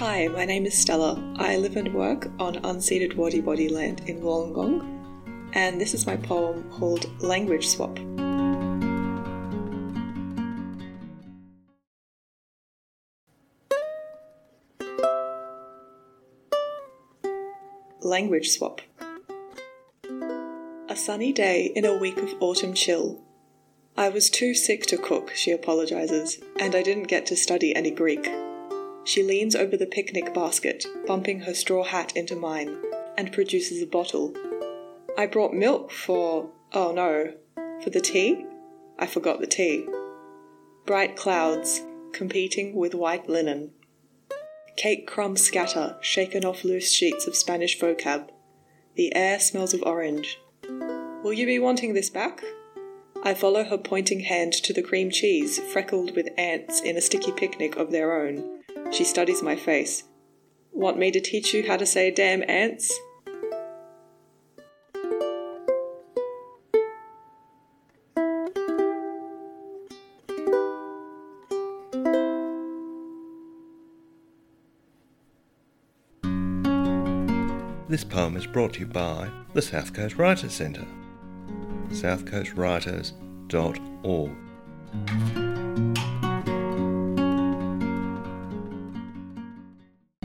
Hi, my name is Stella. I live and work on unceded Wadi Wadi land in Wollongong, and this is my poem called Language Swap. Language Swap. A sunny day in a week of autumn chill. I was too sick to cook, she apologizes, and I didn't get to study any Greek. She leans over the picnic basket, bumping her straw hat into mine, and produces a bottle. I brought milk for. oh no, for the tea? I forgot the tea. Bright clouds, competing with white linen. Cake crumbs scatter, shaken off loose sheets of Spanish vocab. The air smells of orange. Will you be wanting this back? I follow her pointing hand to the cream cheese, freckled with ants in a sticky picnic of their own. She studies my face. Want me to teach you how to say damn ants? This poem is brought to you by the South Coast Writers Centre, southcoastwriters.org.